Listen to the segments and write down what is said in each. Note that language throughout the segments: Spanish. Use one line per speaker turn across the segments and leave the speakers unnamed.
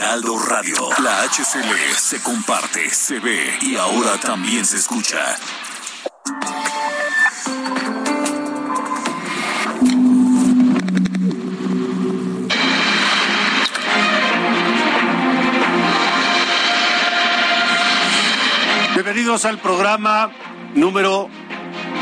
Heraldo Radio. La HCL se comparte, se ve y ahora también se escucha.
Bienvenidos al programa número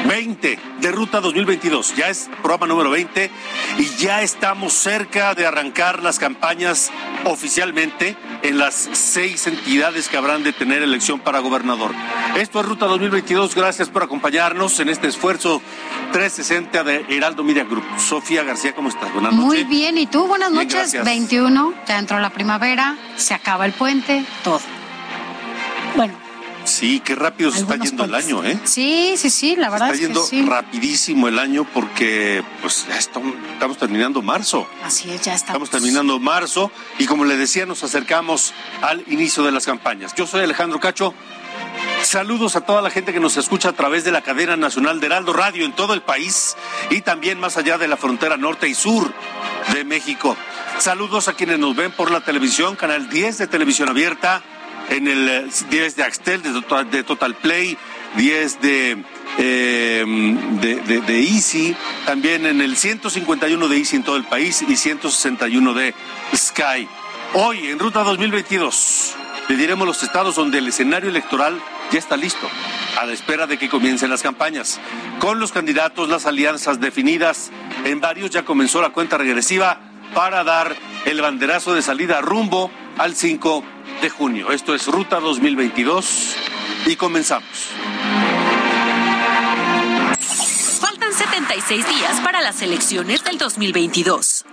20 de Ruta 2022. Ya es programa número 20 y ya estamos cerca de arrancar las campañas oficialmente en las seis entidades que habrán de tener elección para gobernador. Esto es Ruta 2022. Gracias por acompañarnos en este esfuerzo 360 de Heraldo Media Group. Sofía García, ¿cómo estás?
Buenas noches. Muy bien, ¿y tú? Buenas noches. 21, ya entró la primavera, se acaba el puente, todo. Bueno,
Sí, qué rápido se está yendo el año, ¿eh?
Sí, sí, sí, la verdad
es que
sí.
Está yendo rapidísimo el año porque pues ya estamos, terminando marzo.
Así es, ya
estamos. Estamos terminando marzo y como le decía, nos acercamos al inicio de las campañas. Yo soy Alejandro Cacho. Saludos a toda la gente que nos escucha a través de la cadena nacional de Heraldo Radio en todo el país y también más allá de la frontera norte y sur de México. Saludos a quienes nos ven por la televisión, canal 10 de televisión abierta en el 10 eh, de Axtel, de Total, de Play, 10 de, eh, de, de, Easy, también en el 151 de Easy en todo el país y 161 de Sky. Hoy, en Ruta 2022, le diremos los estados donde el escenario electoral ya está listo, a la espera de que comiencen las campañas. Con los candidatos, las alianzas definidas, en varios ya comenzó la cuenta regresiva para dar el banderazo de salida rumbo al 5 de junio. Esto es Ruta 2022 y comenzamos.
Faltan 76 días para las elecciones del 2022.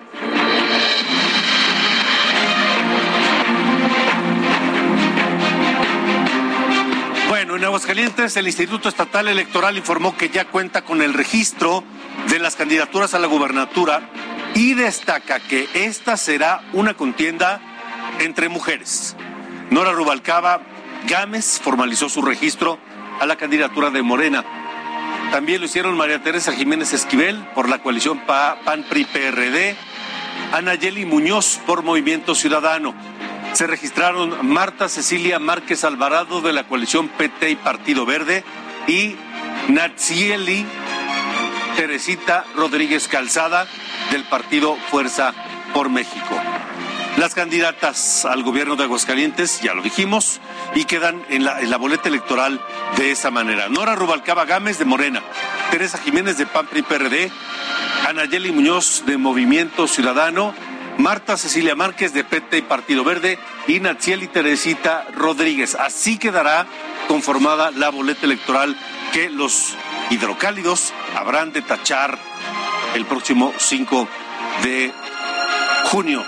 Bueno, en Aguascalientes el Instituto Estatal Electoral informó que ya cuenta con el registro de las candidaturas a la gubernatura y destaca que esta será una contienda entre mujeres. Nora Rubalcaba Gámez formalizó su registro a la candidatura de Morena. También lo hicieron María Teresa Jiménez Esquivel por la coalición PAN-PRI-PRD, Anayeli Muñoz por Movimiento Ciudadano. Se registraron Marta Cecilia Márquez Alvarado de la coalición PT y Partido Verde y Natsieli Teresita Rodríguez Calzada del partido Fuerza por México. Las candidatas al gobierno de Aguascalientes, ya lo dijimos, y quedan en la, boleta electoral de esa manera. Nora Rubalcaba Gámez de Morena, Teresa Jiménez de PAMPRI PRD, Anayeli Muñoz de Movimiento Ciudadano, Marta Cecilia Márquez de PT y Partido Verde y Natsieli Teresita Rodríguez. Así quedará conformada la boleta electoral que los hidrocálidos habrán de tachar el próximo 5 de junio.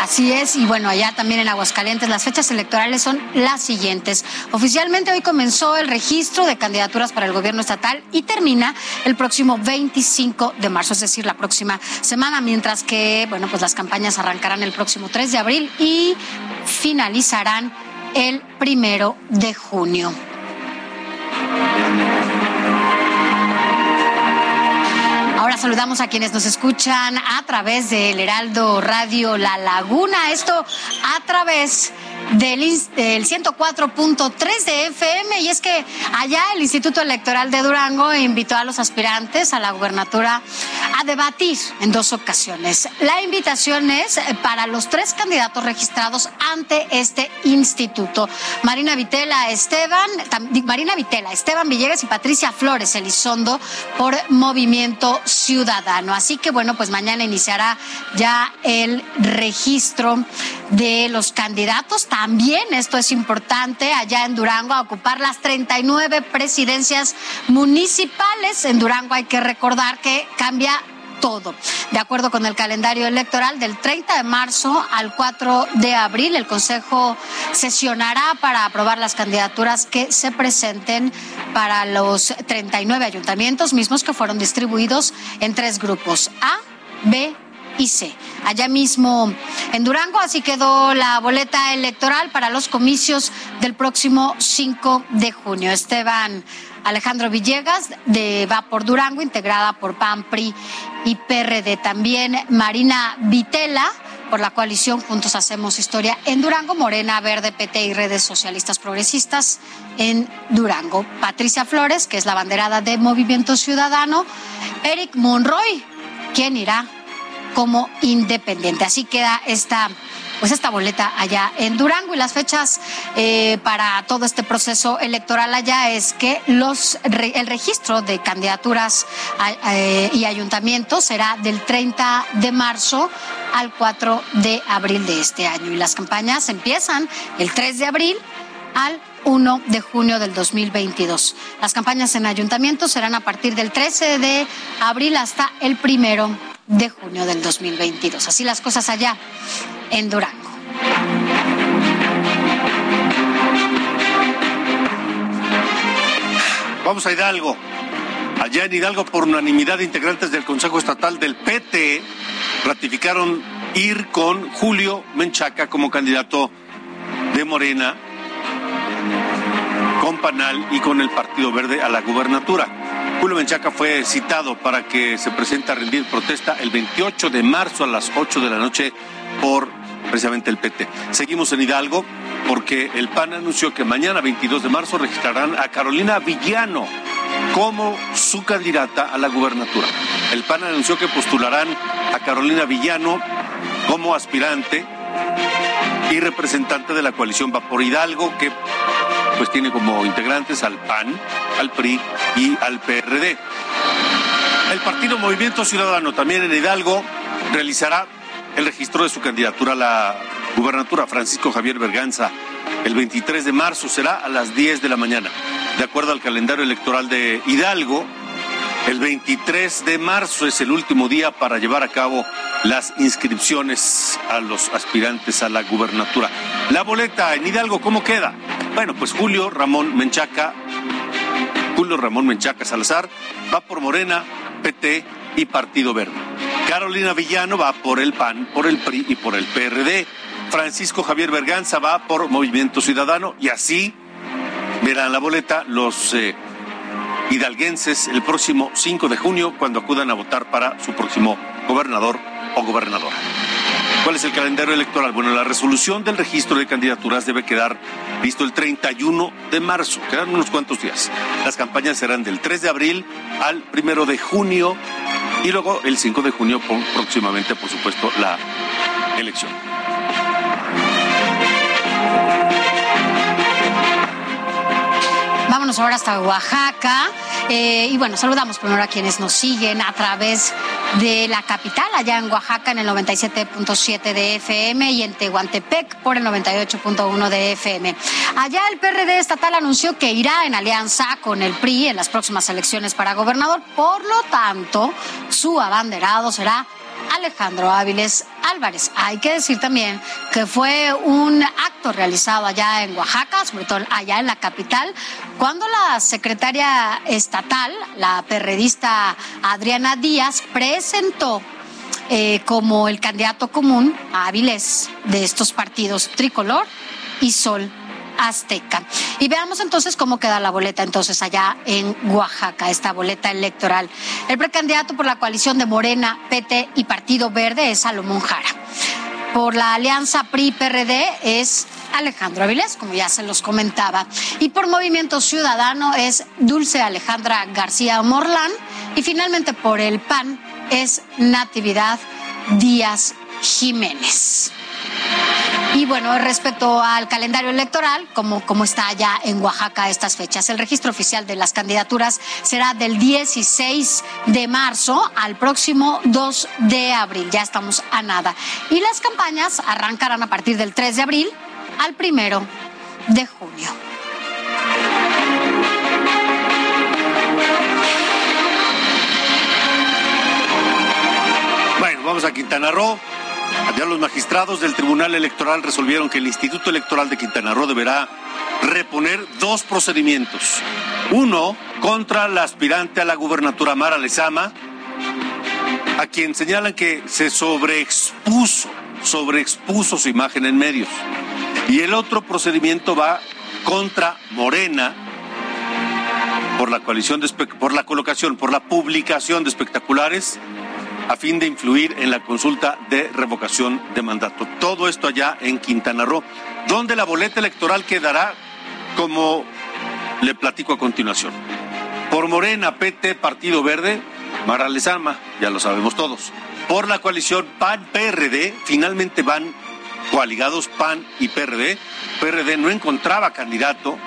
Así es, y bueno, allá también en Aguascalientes las fechas electorales son las siguientes. Oficialmente hoy comenzó el registro de candidaturas para el gobierno estatal y termina el próximo 25 de marzo, es decir, la próxima semana, mientras que, bueno, pues las campañas arrancarán el próximo 3 de abril y finalizarán el primero de junio. Saludamos a quienes nos escuchan a través del Heraldo Radio La Laguna. Esto a través del, 104.3 de FM y es que allá el Instituto Electoral de Durango invitó a los aspirantes a la gubernatura a debatir en dos ocasiones. La invitación es para los tres candidatos registrados ante este instituto. Marina Vitela, Esteban, Marina Vitela, Esteban Villegas y Patricia Flores Elizondo por Movimiento Ciudadano. Así que bueno, pues mañana iniciará ya el registro de los candidatos también, esto es importante, allá en Durango, a ocupar las 39 presidencias municipales. En Durango hay que recordar que cambia todo. De acuerdo con el calendario electoral, del 30 de marzo al 4 de abril, el Consejo sesionará para aprobar las candidaturas que se presenten para los 39 ayuntamientos mismos que fueron distribuidos en tres grupos, A, B C. Allá mismo en Durango, así quedó la boleta electoral para los comicios del próximo 5 de junio. Esteban Alejandro Villegas de Va por Durango, integrada por PAN, PRI y PRD. También Marina Vitela por la coalición Juntos Hacemos Historia en Durango, Morena, Verde, PT y Redes Socialistas Progresistas en Durango. Patricia Flores, que es la banderada de Movimiento Ciudadano, Eric Monroy, quien irá como independiente. Así queda esta pues esta boleta allá en Durango y las fechas eh, para todo este proceso electoral allá es que los el registro de candidaturas y ayuntamientos será del 30 de marzo al 4 de abril de este año y las campañas empiezan el 3 de abril al 1 de junio del 2022. Las campañas en ayuntamientos serán a partir del 13 de abril hasta el primero de junio del 2022. Así las cosas allá en Durango.
Vamos a Hidalgo. Allá en Hidalgo, por unanimidad integrantes del Consejo Estatal del PT, ratificaron ir con Julio Menchaca como candidato de Morena, con Panal y con el Partido Verde a la gubernatura. Julio Menchaca fue citado para que se presente a rendir protesta el 28 de marzo a las 8 de la noche por precisamente el PT. Seguimos en Hidalgo porque el PAN anunció que mañana 22 de marzo registrarán a Carolina Villano como su candidata a la gubernatura. El PAN anunció que postularán a Carolina Villano como aspirante y representante de la coalición Vapor Hidalgo, que pues tiene como integrantes al PAN, al PRI y al PRD. El partido Movimiento Ciudadano también en Hidalgo realizará el registro de su candidatura a la gubernatura Francisco Javier Berganza el 23 de marzo será a las 10 de la mañana. De acuerdo al calendario electoral de Hidalgo, el 23 de marzo es el último día para llevar a cabo las inscripciones a los aspirantes a la gubernatura. La boleta en Hidalgo, ¿cómo queda? Bueno, pues Julio Ramón Menchaca, Julio Ramón Menchaca Salazar va por Morena, PT y Partido Verde. Carolina Villano va por el PAN, por el PRI y por el PRD. Francisco Javier Berganza va por Movimiento Ciudadano y así verán la boleta los eh, hidalguenses el próximo 5 de junio cuando acudan a votar para su próximo gobernador o gobernadora. ¿Cuál es el calendario electoral? Bueno, la resolución del registro de candidaturas debe quedar listo el 31 de marzo. Quedan unos cuantos días. Las campañas serán del 3 de abril al 1 de junio y luego el 5 de junio próximamente, por supuesto, la elección.
Vámonos ahora hasta Oaxaca. Eh, y bueno, saludamos primero a quienes nos siguen a través de la capital, allá en Oaxaca en el 97.7 de FM y en Tehuantepec por el 98.1 de FM. Allá el PRD estatal anunció que irá en alianza con el PRI en las próximas elecciones para gobernador, por lo tanto, su abanderado será Alejandro Áviles Álvarez. Hay que decir también que fue un acto realizado allá en Oaxaca, sobre todo allá en la capital, cuando la secretaria estatal, la perredista Adriana Díaz, presentó eh, como el candidato común a Áviles de estos partidos Tricolor y Sol Azteca. Y veamos entonces cómo queda la boleta entonces allá en Oaxaca, esta boleta electoral. El precandidato por la coalición de Morena, PT y Partido Verde es Salomón Jara. Por la alianza PRI-PRD es Alejandro Avilés, como ya se los comentaba. Y por Movimiento Ciudadano es Dulce Alejandra García Morlán. Y finalmente por el PAN es Natividad Díaz Jiménez. Y bueno, respecto al calendario electoral, como, como está allá en Oaxaca estas fechas, el registro oficial de las candidaturas será del 16 de marzo al próximo 2 de abril. Ya estamos a nada. Y las campañas arrancarán a partir del 3 de abril al primero de junio.
vamos a Quintana Roo. Allá los magistrados del Tribunal Electoral resolvieron que el Instituto Electoral de Quintana Roo deberá reponer dos procedimientos. Uno contra la aspirante a la gubernatura Mara Lezama, a quien señalan que se sobreexpuso, sobreexpuso su imagen en medios. Y el otro procedimiento va contra Morena por la coalición por la colocación, por la publicación de espectaculares a fin de influir en la consulta de revocación de mandato. Todo esto allá en Quintana Roo, donde la boleta electoral quedará como le platico a continuación. Por Morena, PT, Partido Verde, Mara Lezama, ya lo sabemos todos. Por la coalición PAN-PRD, finalmente van coaligados PAN y PRD. PRD no encontraba candidato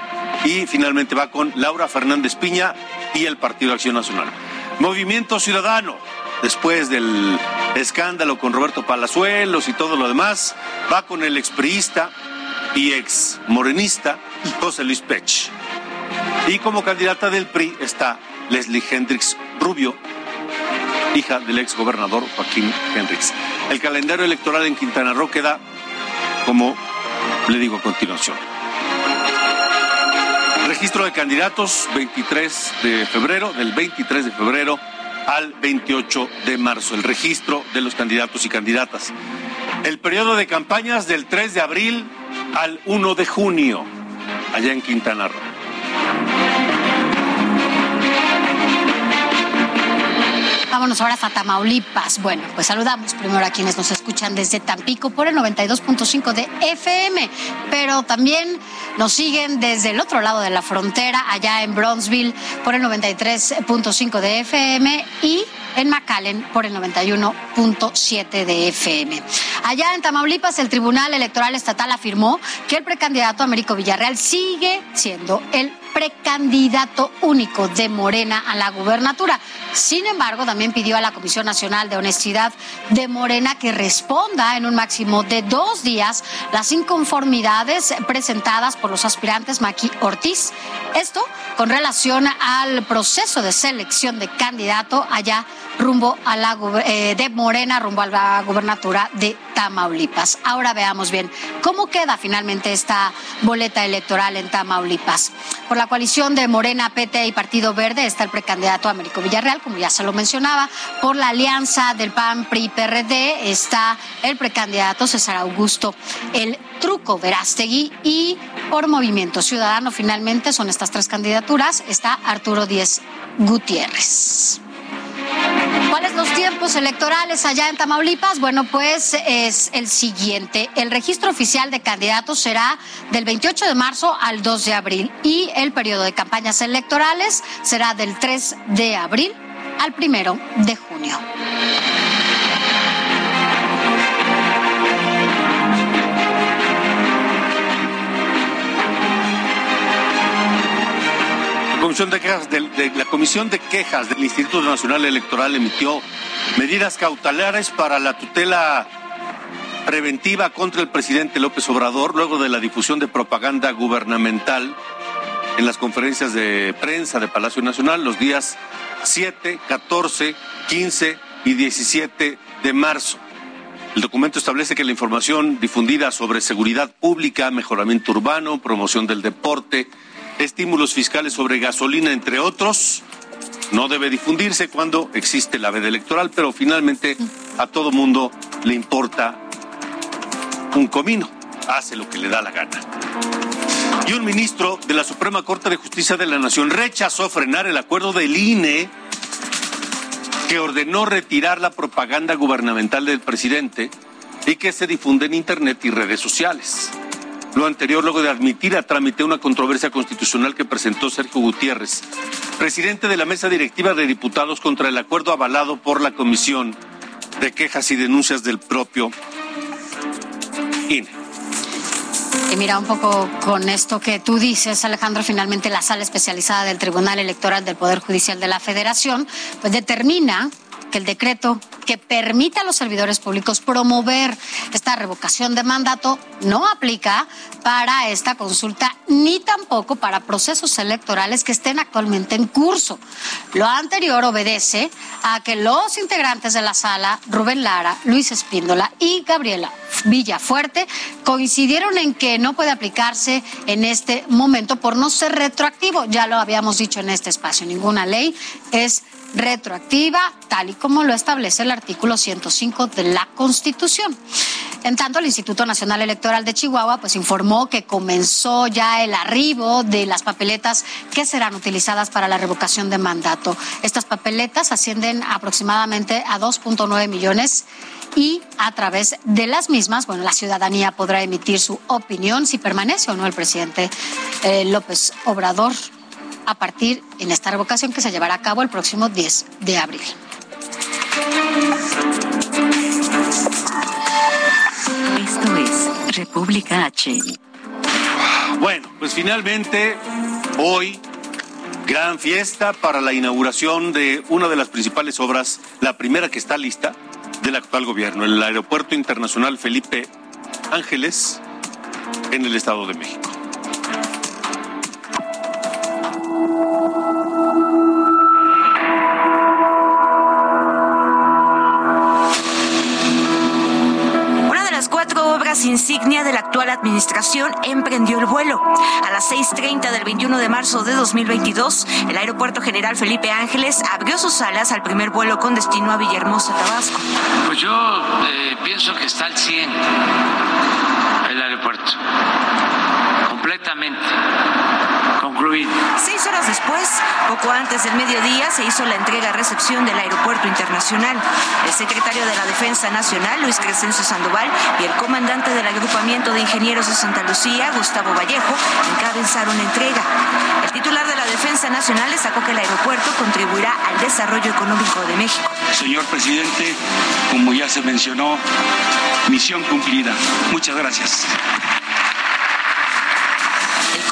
y finalmente va con Laura Fernández Piña y el Partido Acción Nacional. Movimiento Ciudadano, después del escándalo con Roberto Palazuelos y todo lo demás, va con el expriista y ex morenista José Luis Pech. Y como candidata del PRI está Leslie Hendrix Rubio, hija del ex gobernador Joaquín Hendrix. El calendario electoral en Quintana Roo queda como le digo a continuación. Registro de candidatos 23 de febrero, del 23 de febrero al 28 de marzo, el registro de los candidatos y candidatas. El periodo de campañas del 3 de abril al 1 de junio, allá en Quintana Roo.
Vámonos ahora a Tamaulipas. Bueno, pues saludamos primero a quienes nos escuchan desde Tampico por el 92.5 de FM, pero también nos siguen desde el otro lado de la frontera, allá en Bronzeville por el 93.5 de FM y en McAllen por el 91.7 de FM. Allá en Tamaulipas, el Tribunal Electoral Estatal afirmó que el precandidato Américo Villarreal sigue siendo el precandidato único de Morena a la gubernatura. Sin embargo, también pidió a la Comisión Nacional de Honestidad de Morena que responda en un máximo de dos días las inconformidades presentadas por los aspirantes Maqui Ortiz. Esto con relación al proceso de selección de candidato allá rumbo a la eh, de Morena rumbo a la gubernatura de Tamaulipas. Ahora veamos bien cómo queda finalmente esta boleta electoral en Tamaulipas. Por la coalición de Morena, PT y Partido Verde está el precandidato Américo Villarreal, como ya se lo mencionaba. Por la alianza del PAN PRI PRD está el precandidato César Augusto El Truco Verástegui y por Movimiento Ciudadano finalmente son estas tres candidaturas está Arturo Díez Gutiérrez. ¿Cuáles los tiempos electorales allá en Tamaulipas? Bueno, pues es el siguiente. El registro oficial de candidatos será del 28 de marzo al 2 de abril y el periodo de campañas electorales será del 3 de abril al 1 de junio.
De Quejas la Comisión de Quejas del Instituto Nacional Electoral emitió medidas cautelares para la tutela preventiva contra el presidente López Obrador luego de la difusión de propaganda gubernamental en las conferencias de prensa de Palacio Nacional los días 7, 14, 15 y 17 de marzo. El documento establece que la información difundida sobre seguridad pública, mejoramiento urbano, promoción del deporte, estímulos fiscales sobre gasolina, entre otros, no debe difundirse cuando existe la veda electoral, pero finalmente a todo mundo le importa un comino, hace lo que le da la gana. Y un ministro de la Suprema Corte de Justicia de la Nación rechazó frenar el acuerdo del INE que ordenó retirar la propaganda gubernamental del presidente y que se difunde en Internet y redes sociales. Lo anterior luego de admitir a trámite una controversia constitucional que presentó Sergio Gutiérrez, presidente de la mesa directiva de diputados contra el acuerdo avalado por la Comisión de Quejas y Denuncias del propio INE.
Y mira, un poco con esto que tú dices, Alejandro, finalmente la sala especializada del Tribunal Electoral del Poder Judicial de la Federación, pues determina que el decreto que permite a los servidores públicos promover esta revocación de mandato no aplica para esta consulta ni tampoco para procesos electorales que estén actualmente en curso. Lo anterior obedece a que los integrantes de la sala, Rubén Lara, Luis Espíndola y Gabriela Villafuerte, coincidieron en que no puede aplicarse en este momento por no ser retroactivo. Ya lo habíamos dicho en este espacio, ninguna ley es retroactiva, tal y como lo establece el artículo 105 de la Constitución. En tanto, el Instituto Nacional Electoral de Chihuahua pues informó que comenzó ya el arribo de las papeletas que serán utilizadas para la revocación de mandato. Estas papeletas ascienden aproximadamente a 2.9 millones y a través de las mismas, bueno, la ciudadanía podrá emitir su opinión si permanece o no el presidente eh, López Obrador a partir en esta revocación que se llevará a cabo el próximo 10 de abril.
Esto es República H.
Bueno, pues finalmente hoy gran fiesta para la inauguración de una de las principales obras, la primera que está lista del actual gobierno, el Aeropuerto Internacional Felipe Ángeles en el Estado de México.
Insignia de la actual administración emprendió el vuelo. A las 6.30 del 21 de marzo de 2022, el Aeropuerto General Felipe Ángeles abrió sus alas al primer vuelo con destino a Villahermosa, Tabasco.
Pues yo eh, pienso que está al 100 el aeropuerto, completamente
Seis horas después, poco antes del mediodía, se hizo la entrega-recepción del Aeropuerto Internacional. El secretario de la Defensa Nacional, Luis Crescencio Sandoval, y el comandante del Agrupamiento de Ingenieros de Santa Lucía, Gustavo Vallejo, encabezaron la entrega. El titular de la Defensa Nacional destacó que el aeropuerto contribuirá al desarrollo económico de México.
Señor presidente, como ya se mencionó, misión cumplida. Muchas gracias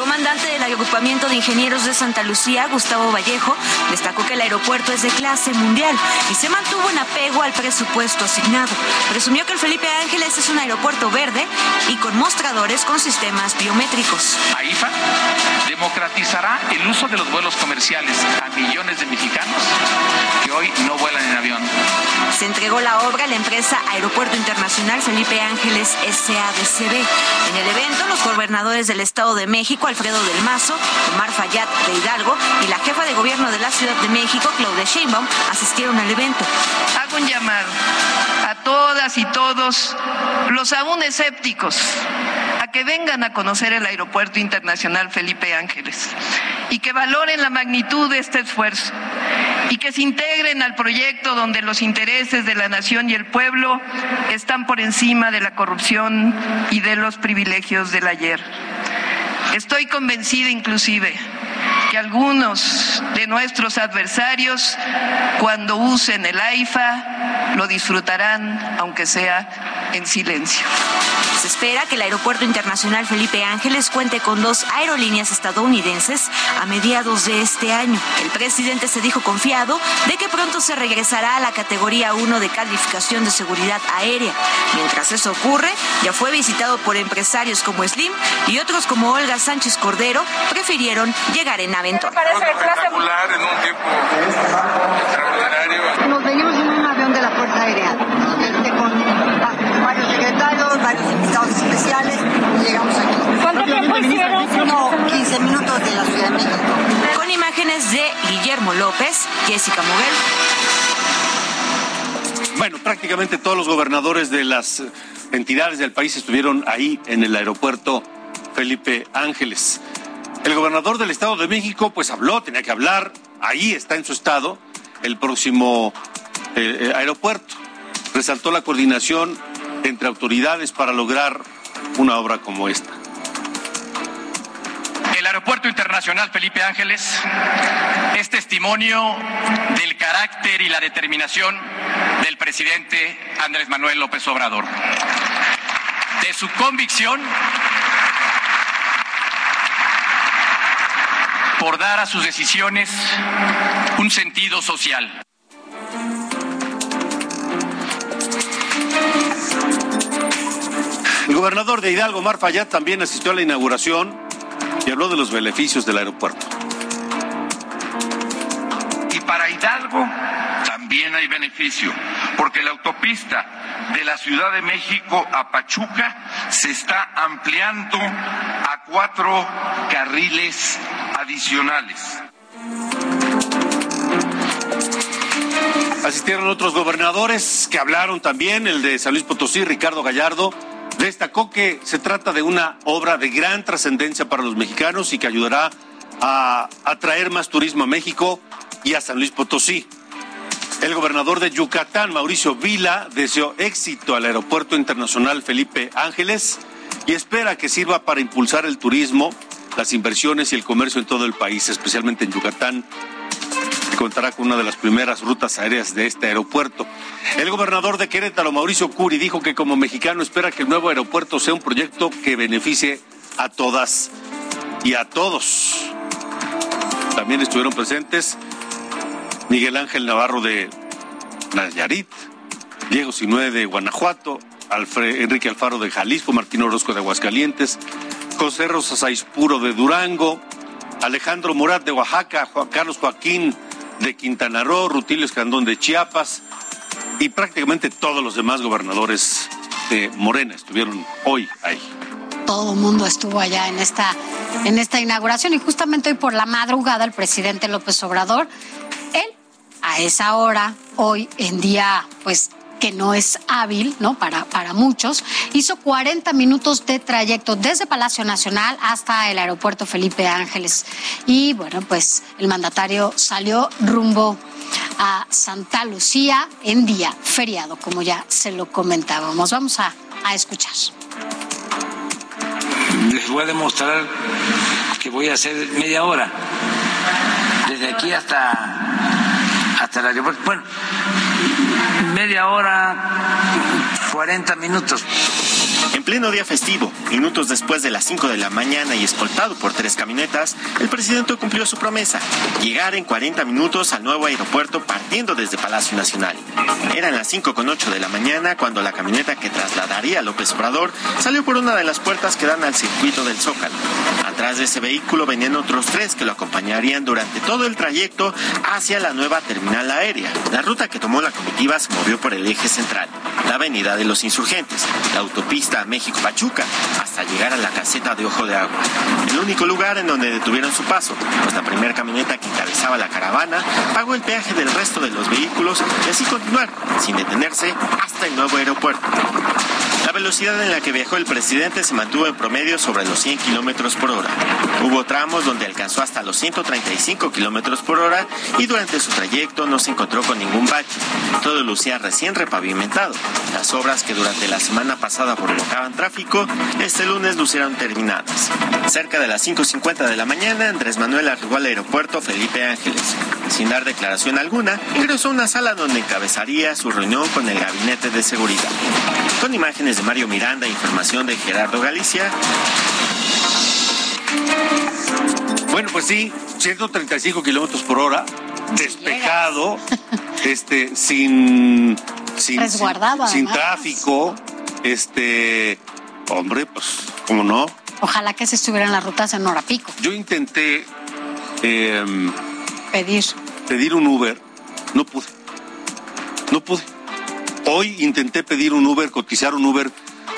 comandante del agrupamiento de ingenieros de Santa Lucía, Gustavo Vallejo, destacó que el aeropuerto es de clase mundial y se mantuvo en apego al presupuesto asignado. Presumió que el Felipe Ángeles es un aeropuerto verde y con mostradores con sistemas biométricos.
AIFA democratizará el uso de los vuelos comerciales a millones de mexicanos que hoy no vuelan en avión.
Se entregó la obra a la empresa Aeropuerto Internacional Felipe Ángeles SADCB. En el evento, los gobernadores del Estado de México, Alfredo del Mazo, Omar Fayad de Hidalgo y la jefa de gobierno de la Ciudad de México, Claudia Sheinbaum, asistieron al evento.
Hago un llamado a todas y todos los aún escépticos a que vengan a conocer el Aeropuerto Internacional Felipe Ángeles y que valoren la magnitud de este esfuerzo y que se integren al proyecto donde los intereses de la nación y el pueblo están por encima de la corrupción y de los privilegios del ayer. Estoy convencida inclusive que algunos de nuestros adversarios, cuando usen el AIFA, lo disfrutarán, aunque sea en silencio.
Se espera que el Aeropuerto Internacional Felipe Ángeles cuente con dos aerolíneas estadounidenses a mediados de este año. El presidente se dijo confiado de que pronto se regresará a la categoría 1 de calificación de seguridad aérea. Mientras eso ocurre, ya fue visitado por empresarios como Slim y otros como Olga Sánchez Cordero prefirieron llegar en aventón.
Espectacular en un tiempo extraordinario.
Nos venimos en un avión de la Fuerza Aérea, este, con varios secretarios, varios y llegamos aquí.
¿Cuánto tiempo hicieron?
Como 15 minutos de la Ciudad de México.
Con imágenes de Guillermo López, Jessica Moguel.
Bueno, prácticamente todos los gobernadores de las entidades del país estuvieron ahí en el aeropuerto Felipe Ángeles. El gobernador del Estado de México pues habló, tenía que hablar, ahí está en su estado el próximo eh, eh, aeropuerto. Resaltó la coordinación entre autoridades para lograr una obra como esta.
El Aeropuerto Internacional Felipe Ángeles es testimonio del carácter y la determinación del presidente Andrés Manuel López Obrador, de su convicción por dar a sus decisiones un sentido social.
El gobernador de Hidalgo, Mar Fayad, también asistió a la inauguración y habló de los beneficios del aeropuerto.
Y para Hidalgo también hay beneficio, porque la autopista de la Ciudad de México a Pachuca se está ampliando a cuatro carriles adicionales.
Asistieron otros gobernadores que hablaron también, el de San Luis Potosí, Ricardo Gallardo, destacó que se trata de una obra de gran trascendencia para los mexicanos y que ayudará a atraer más turismo a México y a San Luis Potosí. El gobernador de Yucatán, Mauricio Vila, deseó éxito al Aeropuerto Internacional Felipe Ángeles y espera que sirva para impulsar el turismo, las inversiones y el comercio en todo el país, especialmente en Yucatán, contará con una de las primeras rutas aéreas de este aeropuerto. El gobernador de Querétaro, Mauricio Curi, dijo que como mexicano espera que el nuevo aeropuerto sea un proyecto que beneficie a todas y a todos. También estuvieron presentes Miguel Ángel Navarro de Nayarit, Diego Sinué de Guanajuato, Enrique Alfaro de Jalisco, Martín Orozco de Aguascalientes, José Rosas Puro de Durango, Alejandro Murat de Oaxaca, Juan Carlos Joaquín de Quintana Roo, Rutilio Escandón de Chiapas y prácticamente todos los demás gobernadores de Morena estuvieron hoy ahí.
Todo el mundo estuvo allá en esta, en esta inauguración y justamente hoy por la madrugada el presidente López Obrador a esa hora, hoy en día, pues que no es hábil, ¿no? Para, para muchos, hizo 40 minutos de trayecto desde Palacio Nacional hasta el aeropuerto Felipe Ángeles. Y bueno, pues el mandatario salió rumbo a Santa Lucía en día feriado, como ya se lo comentábamos. Vamos a, a escuchar.
Les voy a demostrar que voy a hacer media hora, desde aquí hasta hasta el aeropuerto. Bueno, media hora, 40 minutos.
En pleno día festivo, minutos después de las 5 de la mañana y escoltado por tres camionetas, el presidente cumplió su promesa, llegar en 40 minutos al nuevo aeropuerto partiendo desde Palacio Nacional. Eran las 5 con 8 de la mañana cuando la camioneta que trasladaría a López Obrador salió por una de las puertas que dan al circuito del Zócalo. Atrás de ese vehículo venían otros tres que lo acompañaría durante todo el trayecto hacia la nueva terminal aérea. La ruta que tomó la comitiva se movió por el eje central, la avenida de los insurgentes, la autopista México-Pachuca hasta llegar a la caseta de Ojo de Agua. El único lugar en donde detuvieron su paso, pues la primera camioneta que encabezaba la caravana pagó el peaje del resto de los vehículos y así continuar, sin detenerse, hasta el nuevo aeropuerto. Velocidad en la que viajó el presidente se mantuvo en promedio sobre los 100 kilómetros por hora. Hubo tramos donde alcanzó hasta los 135 kilómetros por hora y durante su trayecto no se encontró con ningún bache. Todo lucía recién repavimentado. Las obras que durante la semana pasada provocaban tráfico, este lunes lucieron terminadas. Cerca de las 5.50 de la mañana, Andrés Manuel arribó al aeropuerto Felipe Ángeles. Sin dar declaración alguna, ingresó a una sala donde encabezaría su reunión con el gabinete de seguridad. Con imágenes de Mario Miranda, información de Gerardo Galicia.
Bueno, pues sí, 135 kilómetros por hora, despejado, este, sin, sin,
Resguardado,
sin, sin tráfico, este, hombre, pues, ¿cómo no?
Ojalá que se estuvieran las rutas en hora pico.
Yo intenté em,
Pedir.
pedir un Uber, no pude, no pude. Hoy intenté pedir un Uber, cotizar un Uber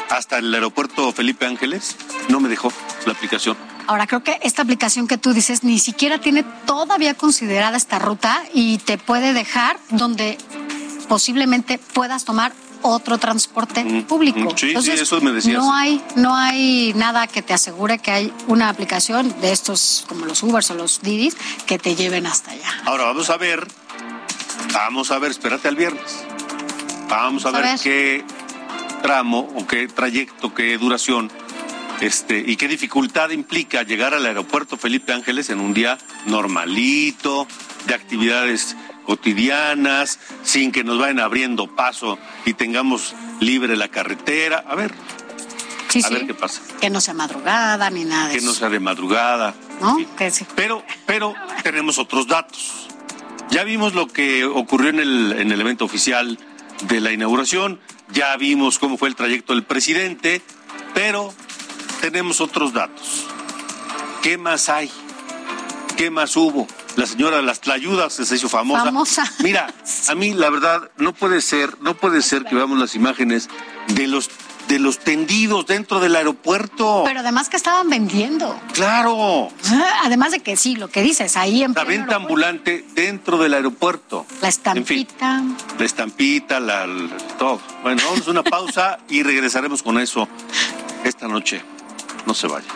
hasta el aeropuerto Felipe Ángeles, no me dejó la aplicación.
Ahora creo que esta aplicación que tú dices ni siquiera tiene todavía considerada esta ruta y te puede dejar donde posiblemente puedas tomar otro transporte público.
mm, sí, sí, eso me decías.
No hay, no hay nada que te asegure que hay una aplicación de estos como los Ubers o los Didis que te lleven hasta allá.
Ahora vamos a ver, vamos a ver, espérate al viernes. Vamos a, ver,
ver.
qué tramo o qué trayecto, qué duración este, y qué dificultad implica llegar al aeropuerto Felipe Ángeles en un día normalito, de actividades cotidianas, sin que nos vayan abriendo paso y tengamos libre la carretera. A ver,
Sí,
a
sí.
ver qué pasa.
Que no sea madrugada ni nada de
Que no sea de madrugada.
¿no? Que sí.
Pero, pero tenemos otros datos. Ya vimos lo que ocurrió en el, en el evento oficial de la inauguración, ya vimos cómo fue el trayecto del presidente, Pero tenemos otros datos. ¿Qué más hay? ¿Qué más hubo? La señora de las tlayudas se hizo famosa.
Famosa.
Mira, a mí la verdad no puede ser, no puede ser que veamos las imágenes de los de los tendidos dentro del aeropuerto.
Pero además que estaban vendiendo.
Claro.
Además de que sí, lo que dices, ahí en
La venta ambulante dentro del aeropuerto.
La estampita.
La estampita, la, el- todo. Bueno, vamos a una pausa y regresaremos con eso esta noche. No se vaya.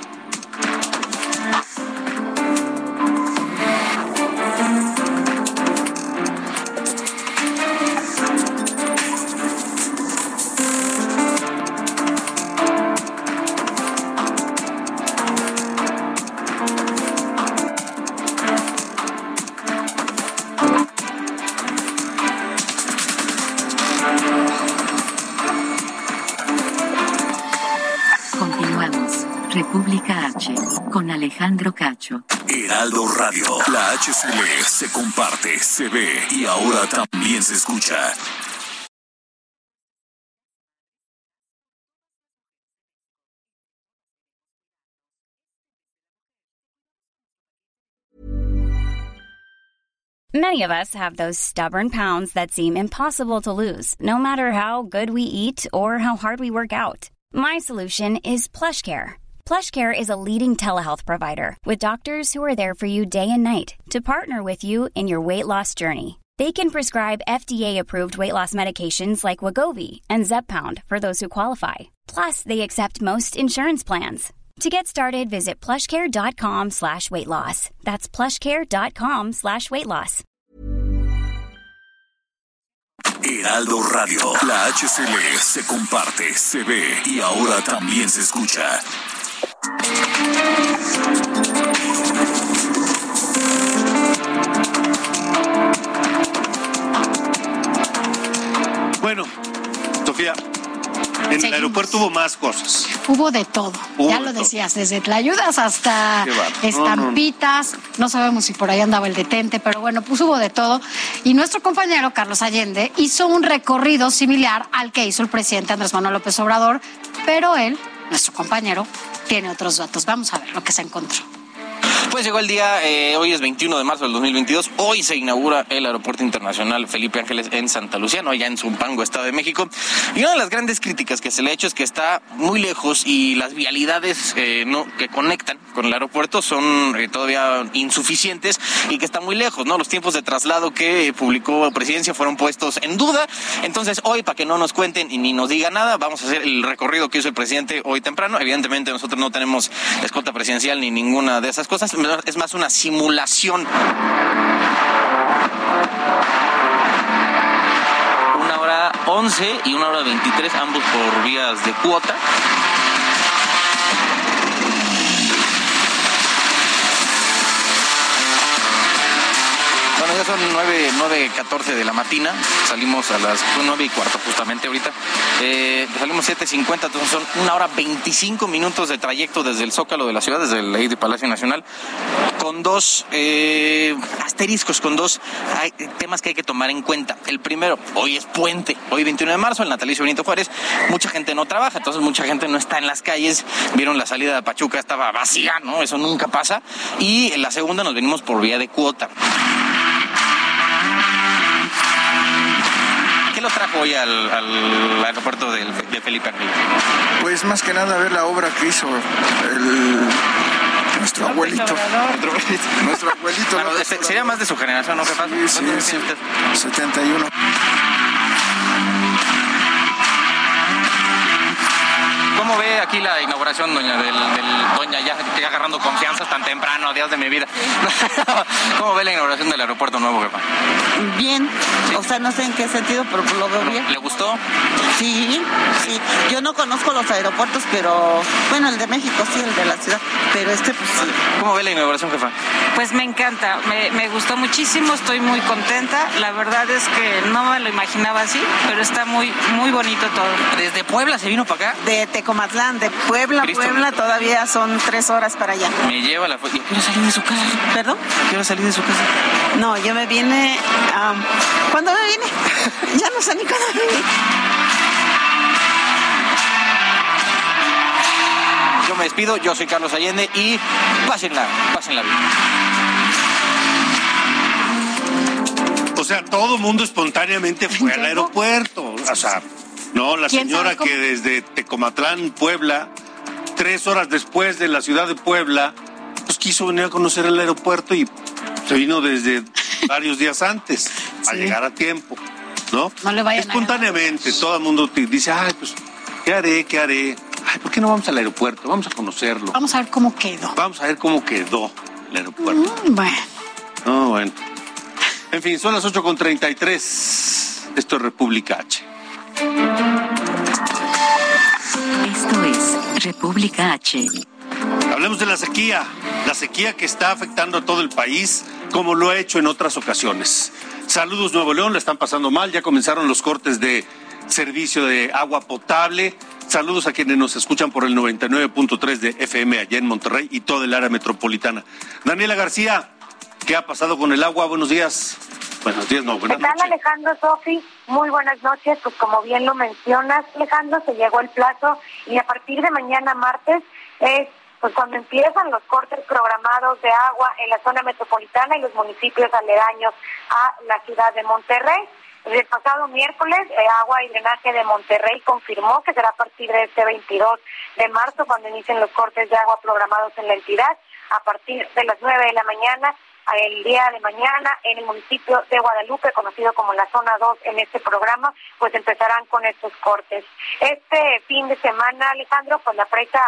Alejandro Cacho.
Heraldo Radio. La HCL se comparte, se ve y ahora también se escucha.
Many of us have those stubborn pounds that seem impossible to lose, no matter how good we eat or how hard we work out. My solution is PlushCare. PlushCare is a leading telehealth provider with doctors who are there for you day and night to partner with you in your weight loss journey. They can prescribe FDA-approved weight loss medications like Wagovi and Zepbound for those who qualify. Plus, they accept most insurance plans. To get started, visit plushcare.com slash weight loss. That's plushcare.com slash weight loss.
Heraldo Radio. La HCL se comparte, se ve y ahora también se escucha.
Bueno, Sofía, en el aeropuerto hubo más cosas.
Hubo de todo.
Hubo
ya
de
lo
todo.
decías, desde tlayudas hasta estampitas. No, sabemos si por ahí andaba el detente, pero bueno, pues hubo de todo. Y nuestro compañero Carlos Allende hizo un recorrido similar al que hizo el presidente Andrés Manuel López Obrador, pero él, nuestro compañero, tiene otros datos. Vamos a ver lo que se encontró.
Pues llegó el día, eh, hoy es 21 de marzo del 2022, hoy se inaugura el Aeropuerto Internacional Felipe Ángeles en Santa Lucía, no allá en Zumpango, Estado de México. Y una de las grandes críticas que se le ha hecho es que está muy lejos y las vialidades eh, no, que conectan con el aeropuerto son eh, todavía insuficientes y que está muy lejos, ¿no? Los tiempos de traslado que publicó Presidencia fueron puestos en duda. Entonces, hoy, para que no nos cuenten y ni nos digan nada, vamos a hacer el recorrido que hizo el presidente hoy temprano. Evidentemente, nosotros no tenemos escolta presidencial ni ninguna de esas cosas. Es más una simulación. Una hora 11 y una hora 23, ambos por vías de cuota. Bueno, ya son 9, 9, 14 de la mañana. Salimos a las son 9 y cuarto justamente ahorita. Eh, salimos 7.50, entonces son una hora 25 minutos de trayecto desde el Zócalo de la ciudad, desde el de Palacio Nacional, con dos eh, asteriscos, con dos temas que hay que tomar en cuenta. El primero, hoy es puente, hoy 21 de marzo, el natalicio Benito Juárez. Mucha gente no trabaja, entonces mucha gente no está en las calles. Vieron la salida de Pachuca, estaba vacía, ¿no? Eso nunca pasa. Y la segunda nos venimos por vía de cuota. ¿Qué lo trajo hoy al, al aeropuerto del- de Felipe Ángeles?
Pues más que nada ver la obra que hizo el, nuestro abuelito. Nuestro abuelito.
Sería más de su generación, ¿no?
Sí, sí,
¿Cuántos
sí.
tiene usted?
71.
¿Cómo ve aquí la inauguración, doña, del, del- doña ya, ya agarrando confianza tan temprano, Dios de mi vida? ¿Cómo ve la inauguración del aeropuerto nuevo, jefa?
Bien, o sea, no sé en qué sentido, pero lo veo bien.
¿Le gustó?
Sí, sí. Yo no conozco los aeropuertos, pero bueno, el de México sí, el de la ciudad, pero este pues sí.
¿Cómo ve la inauguración, jefa?
Pues me encanta, me, me gustó muchísimo, estoy muy contenta. La verdad es que no me lo imaginaba así, pero está muy, muy bonito todo.
¿Desde Puebla se vino para acá?
De Tecomatlán, de Puebla,
Cristo.
Puebla, todavía son tres horas para allá.
Me lleva la... ¿Y a qué hora salí de su casa?
¿Perdón?
¿A qué hora salí de su casa?
No, yo me vine... ah, ¿Cuándo me vine? ya no sé ni cuándo me vine.
me despido. Yo soy Carlos Allende y pásenla, pásenla bien.
O sea, todo mundo espontáneamente fue al aeropuerto. O sea, no, la señora que desde Tecomatlán, Puebla, tres horas después de la ciudad de Puebla, pues quiso venir a conocer el aeropuerto y se vino desde varios días antes a llegar a tiempo, ¿no?
No le vayan
Espontáneamente, todo el mundo te dice, ay, pues, ¿qué haré? ¿Qué haré? Ay, ¿por qué no vamos al aeropuerto? Vamos a conocerlo.
Vamos a ver cómo quedó.
Vamos a ver cómo quedó el aeropuerto.
Mm, bueno.
No, bueno. En fin, son las 8.33. Esto es República H.
Esto es República H.
Hablemos de la sequía, la sequía que está afectando a todo el país, como lo ha hecho en otras ocasiones. Saludos Nuevo León, la están pasando mal, ya comenzaron los cortes de servicio de agua potable. Saludos a quienes nos escuchan por el 99.3 de FM allá en Monterrey y todo el área metropolitana. Daniela García, ¿qué ha pasado con el agua? Buenos días. Buenos días, no, buenas
¿Qué tal,
noches.
Alejandro Sofi? Muy buenas noches. Pues como bien lo mencionas, Alejandro, se llegó el plazo y a partir de mañana martes es pues cuando empiezan los cortes programados de agua en la zona metropolitana y los municipios aledaños a la ciudad de Monterrey. El pasado miércoles, eh, Agua y Drenaje de Monterrey confirmó que será a partir de este 22 de marzo cuando inicien los cortes de agua programados en la entidad a partir de las 9 de la mañana el día de mañana en el municipio de Guadalupe, conocido como la zona 2 en este programa, pues empezarán con estos cortes. Este fin de semana, Alejandro, pues la presa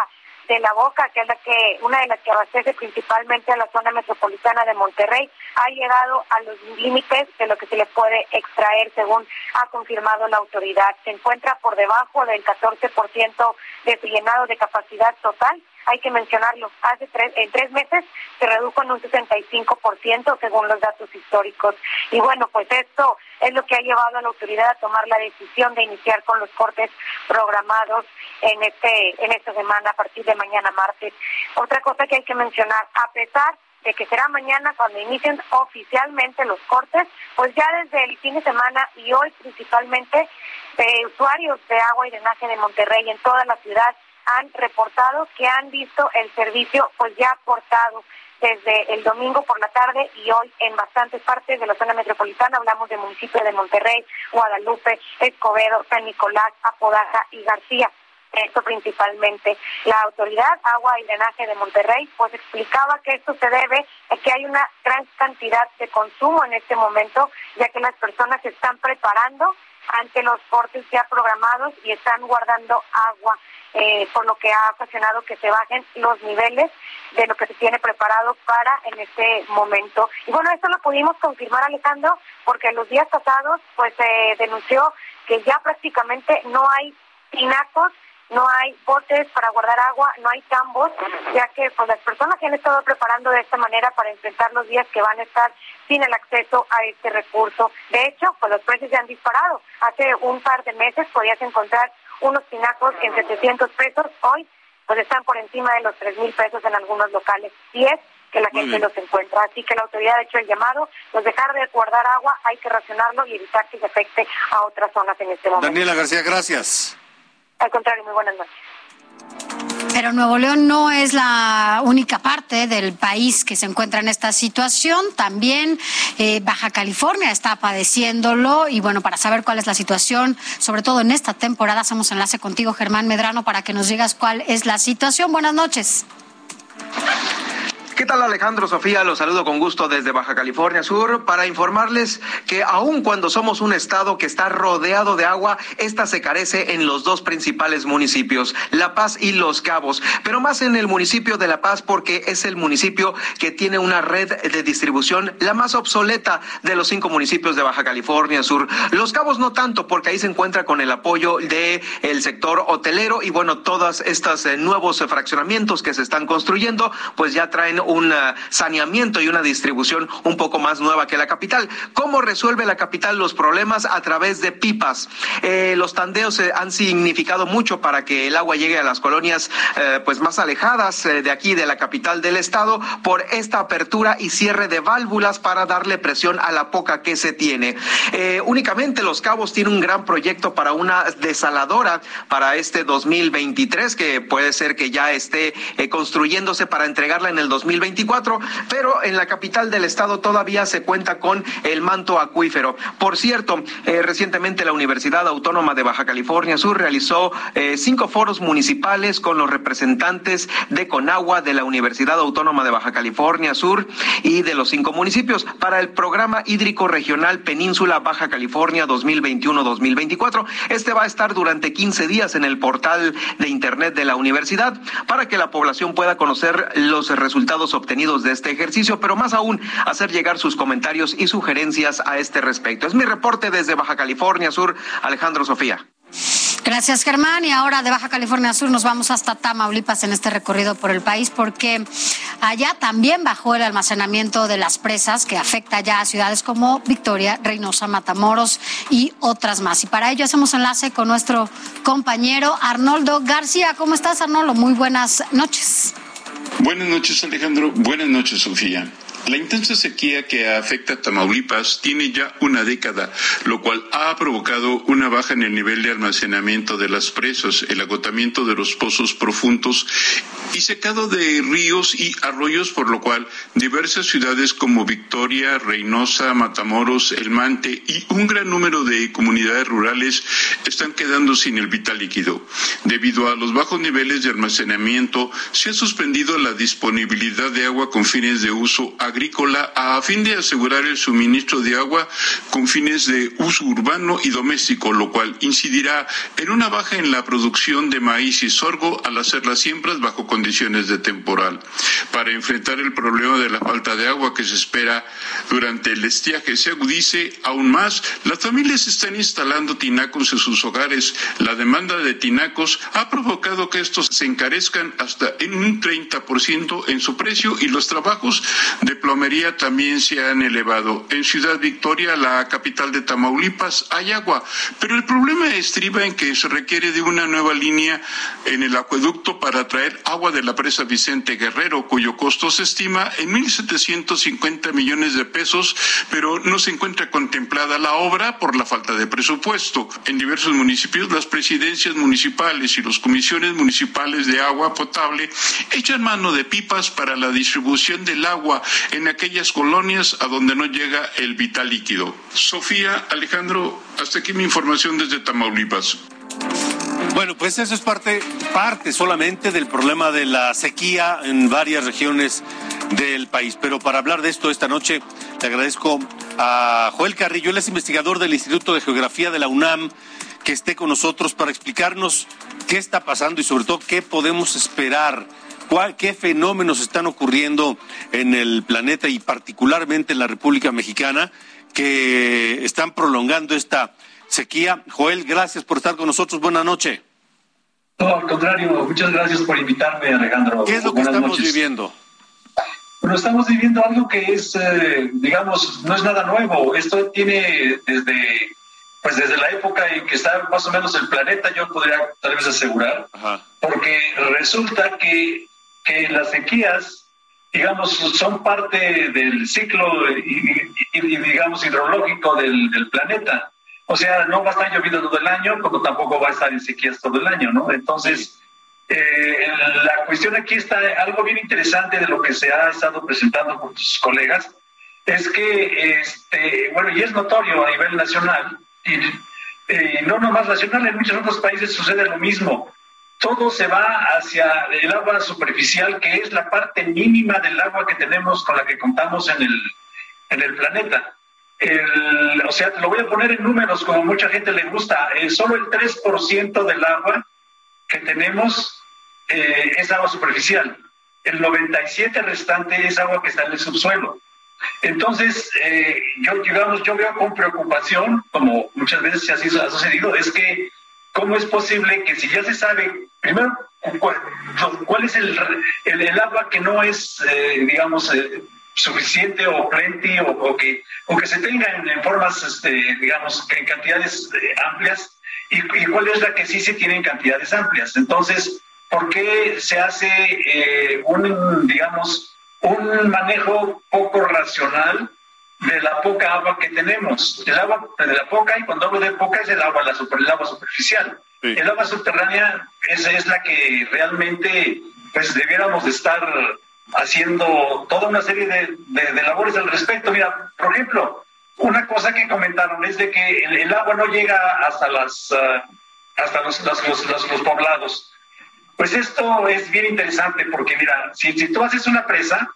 de la Boca, que es la que una de las que abastece principalmente a la zona metropolitana de Monterrey, ha llegado a los límites de lo que se le puede extraer, según ha confirmado la autoridad. Se encuentra por debajo del 14% de su llenado de capacidad total. Hay que mencionarlo, hace tres, en tres meses se redujo en un 65% según los datos históricos. Y bueno, pues esto es lo que ha llevado a la autoridad a tomar la decisión de iniciar con los cortes programados en este en esta semana a partir de mañana martes. Otra cosa que hay que mencionar, a pesar de que será mañana cuando inicien oficialmente los cortes, pues ya desde el fin de semana y hoy principalmente de usuarios de agua y drenaje de Monterrey en toda la ciudad han reportado que han visto el servicio pues ya cortado desde el domingo por la tarde y hoy en bastantes partes de la zona metropolitana. Hablamos de municipios de Monterrey, Guadalupe, Escobedo, San Nicolás, Apodaca y García. Esto principalmente. La autoridad agua y drenaje de Monterrey pues explicaba que esto se debe a que hay una gran cantidad de consumo en este momento, ya que las personas se están preparando ante los cortes ya programados y están guardando agua, eh, por lo que ha ocasionado que se bajen los niveles de lo que se tiene preparado para en este momento. Y bueno, esto lo pudimos confirmar, Alejandro, porque los días pasados pues se denunció que ya prácticamente no hay tinacos no hay botes para guardar agua, no hay tambos, ya que pues las personas se han estado preparando de esta manera para enfrentar los días que van a estar sin el acceso a este recurso. De hecho, pues los precios ya han disparado. Hace un par de meses podías encontrar unos tinacos en 700 pesos, hoy pues están por encima de los 3 mil pesos en algunos locales. Y es que la gente los encuentra. Así que la autoridad ha hecho el llamado, pues dejar de guardar agua, hay que racionarlo y evitar que se afecte a otras zonas en este momento.
Daniela García, gracias.
Al contrario, muy buenas noches.
Pero Nuevo León no es la única parte del país que se encuentra en esta situación. También eh, Baja California está padeciéndolo. Y bueno, para saber cuál es la situación, sobre todo en esta temporada, hacemos enlace contigo, Germán Medrano, para que nos digas cuál es la situación. Buenas noches.
¿Qué tal Alejandro Sofía? Los saludo con gusto desde Baja California Sur para informarles que aun cuando somos un estado que está rodeado de agua, esta se carece en los dos principales municipios, La Paz y Los Cabos, pero más en el municipio de La Paz porque es el municipio que tiene una red de distribución la más obsoleta de los cinco municipios de Baja California Sur. Los Cabos no tanto porque ahí se encuentra con el apoyo de el sector hotelero y bueno, todas estas eh, nuevos fraccionamientos que se están construyendo pues ya traen un ah, saneamiento y una distribución un poco más nueva que la capital. ¿Cómo resuelve la capital los problemas? A través de pipas. Eh, los tandeos eh, han significado mucho para que el agua llegue a las colonias eh, pues más alejadas de aquí de la capital del estado por esta apertura y cierre de válvulas para darle presión a la poca que se tiene. únicamente Los Cabos tiene un gran proyecto para una desaladora para este 2023 que puede ser que ya esté construyéndose para entregarla en el 2024, pero en la capital del estado todavía se cuenta con el manto acuífero. Por cierto, eh, recientemente la Universidad Autónoma de Baja California Sur realizó eh, cinco foros municipales con los representantes de Conagua, de la Universidad Autónoma de Baja California Sur y de los cinco municipios para el programa hídrico regional Península Baja California 2021-2024. Este va a estar durante 15 días en el portal de Internet de la universidad para que la población pueda conocer los resultados obtenidos de este ejercicio, pero más aún hacer llegar sus comentarios y sugerencias a este respecto. Es mi reporte desde Baja California Sur, Alejandro Sofía.
Gracias, Germán. Y ahora de Baja California Sur nos vamos hasta Tamaulipas en este recorrido por el país, porque allá también bajó el almacenamiento de las presas, que afecta ya a ciudades como Victoria, Reynosa, Matamoros y otras más. Y para ello hacemos enlace con nuestro compañero Arnoldo García. ¿Cómo estás, Arnoldo? Muy buenas noches.
Buenas noches, Alejandro. Buenas noches, Sofía. La intensa sequía que afecta a Tamaulipas tiene ya una década, lo cual ha provocado una baja en el nivel de almacenamiento de las presas, el agotamiento de los pozos profundos y secado de ríos y arroyos, por lo cual diversas ciudades como Victoria, Reynosa, Matamoros, El Mante y un gran número de comunidades rurales están quedando sin el vital líquido. Debido a los bajos niveles de almacenamiento, se ha suspendido la disponibilidad de agua con fines de uso agrícola a fin de asegurar el suministro de agua con fines de uso urbano y doméstico, lo cual incidirá en una baja en la producción de maíz y sorgo al hacer las siembras bajo condiciones de temporal. Para enfrentar el problema de la falta de agua que se espera durante el estiaje se agudice aún más, las familias están instalando tinacos en sus hogares. La demanda de tinacos ha provocado que estos se encarezcan hasta en un 30% en su precio y los trabajos de plomería también se han elevado. En Ciudad Victoria, la capital de Tamaulipas, hay agua, pero el problema estriba en que se requiere de una nueva línea en el acueducto para traer agua de la presa Vicente Guerrero, cuyo costo se estima en 1.750 millones de pesos, pero no se encuentra contemplada la obra por la falta de presupuesto. En diversos municipios, las presidencias municipales y las comisiones municipales de agua potable echan mano de pipas para la distribución del agua en aquellas colonias a donde no llega el vital líquido. Sofía, Alejandro, hasta aquí mi información desde Tamaulipas.
Bueno, pues eso es parte, parte solamente del problema de la sequía en varias regiones del país. Pero para hablar de esto esta noche, le agradezco a Joel Carrillo, él es investigador del Instituto de Geografía de la UNAM, que esté con nosotros para explicarnos qué está pasando y sobre todo qué podemos esperar qué fenómenos están ocurriendo en el planeta y particularmente en la República Mexicana que están prolongando esta sequía. Joel, gracias por estar con nosotros. Buenas noches.
No, al contrario, muchas gracias por invitarme, Alejandro.
¿Qué es lo que estamos viviendo?
Bueno, estamos viviendo algo que es, eh, digamos, no es nada nuevo. Esto tiene desde, pues desde la época en que está más o menos el planeta, yo podría tal vez asegurar, porque resulta que que las sequías, digamos, son parte del ciclo, y, digamos, hidrológico del, planeta. O sea, no va a estar lloviendo todo el año, como tampoco va a estar en sequías todo el año, ¿no? Entonces, eh, la cuestión aquí está, algo bien interesante de lo que se ha estado presentando por tus colegas, es que, este, bueno, y es notorio a nivel nacional, y eh, no nomás nacional, en muchos otros países sucede lo mismo todo se va hacia el agua superficial, que es la parte mínima del agua que tenemos con la que contamos en el, en el planeta. o sea, lo voy a poner en números como mucha gente le gusta. Eh, solo el 3% del agua que tenemos eh, es agua superficial. El 97% restante es agua que está en el subsuelo. Entonces, eh, yo, digamos, yo veo con preocupación, como muchas veces así ha sucedido, es que ¿Cómo es posible que si ya se sabe, primero, cuál, es el, el, agua que no es, eh, digamos, eh, suficiente o plenty o, que, o que se tenga en, formas, este, digamos, en cantidades eh, amplias y, cuál es la que sí se tiene en cantidades amplias. Entonces, ¿por qué se hace un, digamos, un manejo poco racional de la poca agua que tenemos? El agua de la poca, y cuando hablo de poca es el agua, la super, el agua superficial. El agua subterránea es, es la que realmente pues debiéramos de estar haciendo toda una serie de, de, labores al respecto. Mira, por ejemplo, una cosa que comentaron es de que el, agua no llega hasta las ah, hasta los, los, los, poblados. Pues esto es bien interesante porque mira, si, si tú haces una presa,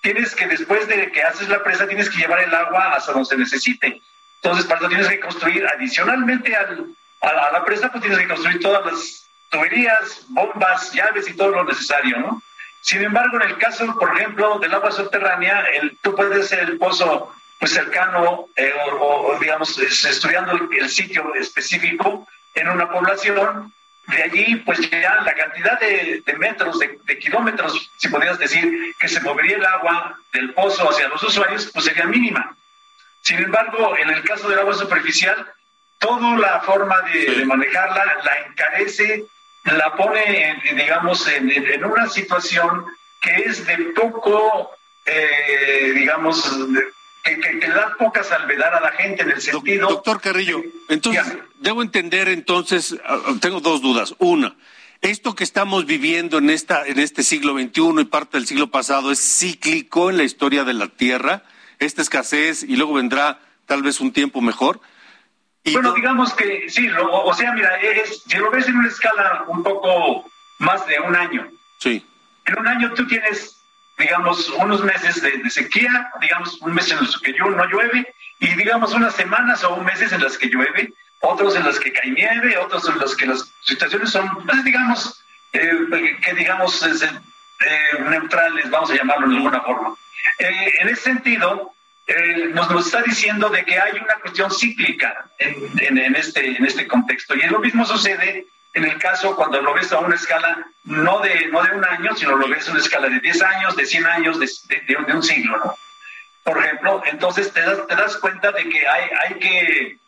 tienes que después de que haces la presa tienes que llevar el agua hasta donde se necesite. Entonces, para eso tienes que construir adicionalmente al, a la, presa pues tienes que construir todas las tuberías, bombas, llaves y todo lo necesario, ¿no? Sin embargo, en el caso, por ejemplo, del agua subterránea, el, tú puedes hacer el pozo pues cercano eh, o, digamos, estudiando el, sitio específico en una población, de allí pues ya la cantidad de, metros, de, de, kilómetros, si podrías decir, que se movería el agua del pozo hacia los usuarios, pues sería mínima. Sin embargo, en el caso del agua superficial, toda la forma de, manejarla la encarece, la pone, digamos, en, una situación que es de poco, eh, digamos, que, que, da poca salvedad a la gente en el sentido.
Doctor Carrillo, entonces, debo entender entonces, tengo dos dudas. Una, esto que estamos viviendo en, esta, en este siglo XXI y parte del siglo pasado es cíclico en la historia de la Tierra, esta escasez y luego vendrá tal vez un tiempo mejor.
Bueno, digamos que sí, o sea, mira, es, si lo ves en una escala un poco más de un año.
Sí.
En un año tú tienes, digamos, unos meses de, sequía, digamos, un mes en los que no llueve, y digamos unas semanas o meses en las que llueve, otros en los que cae nieve, otros en los que las situaciones son, pues, digamos, eh, que digamos eh, neutrales, vamos a llamarlo de alguna forma. Eh, en ese sentido, eh, nos, nos, está diciendo de que hay una cuestión cíclica en, en, este, en este contexto. Y lo mismo sucede en el caso cuando lo ves a una escala no de, no de un año, sino lo ves a una escala de 10 años, de 100 años, de, de, un siglo, ¿no? Por ejemplo, entonces te das, te das cuenta de que hay, hay que,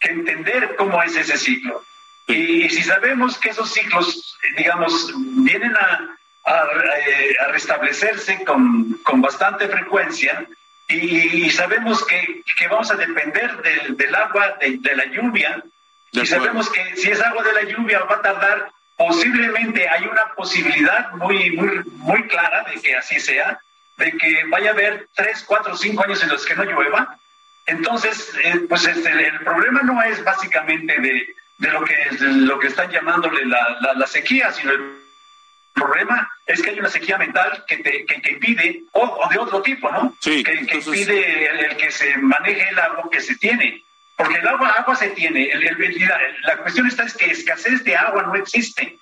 que entender cómo es ese ciclo. Y, si sabemos que esos ciclos, digamos, vienen a, a, eh, a restablecerse con, con bastante frecuencia, y, sabemos que, que, vamos a depender del, del agua, de, de, la lluvia, y sabemos que si es agua de la lluvia va a tardar, posiblemente hay una posibilidad muy, muy, muy clara de que así sea, de que vaya a haber tres, cuatro, cinco años en los que no llueva. Entonces, eh, pues este, el problema no es básicamente de, de lo, que, lo que están llamándole la, la, la sequía, sino el problema es que hay una sequía mental que, te, que, impide, o, de otro tipo, ¿no?
Sí,
que, impide el, que se maneje el agua que se tiene. Porque el agua, agua se tiene. la, cuestión está es que escasez de agua no existe.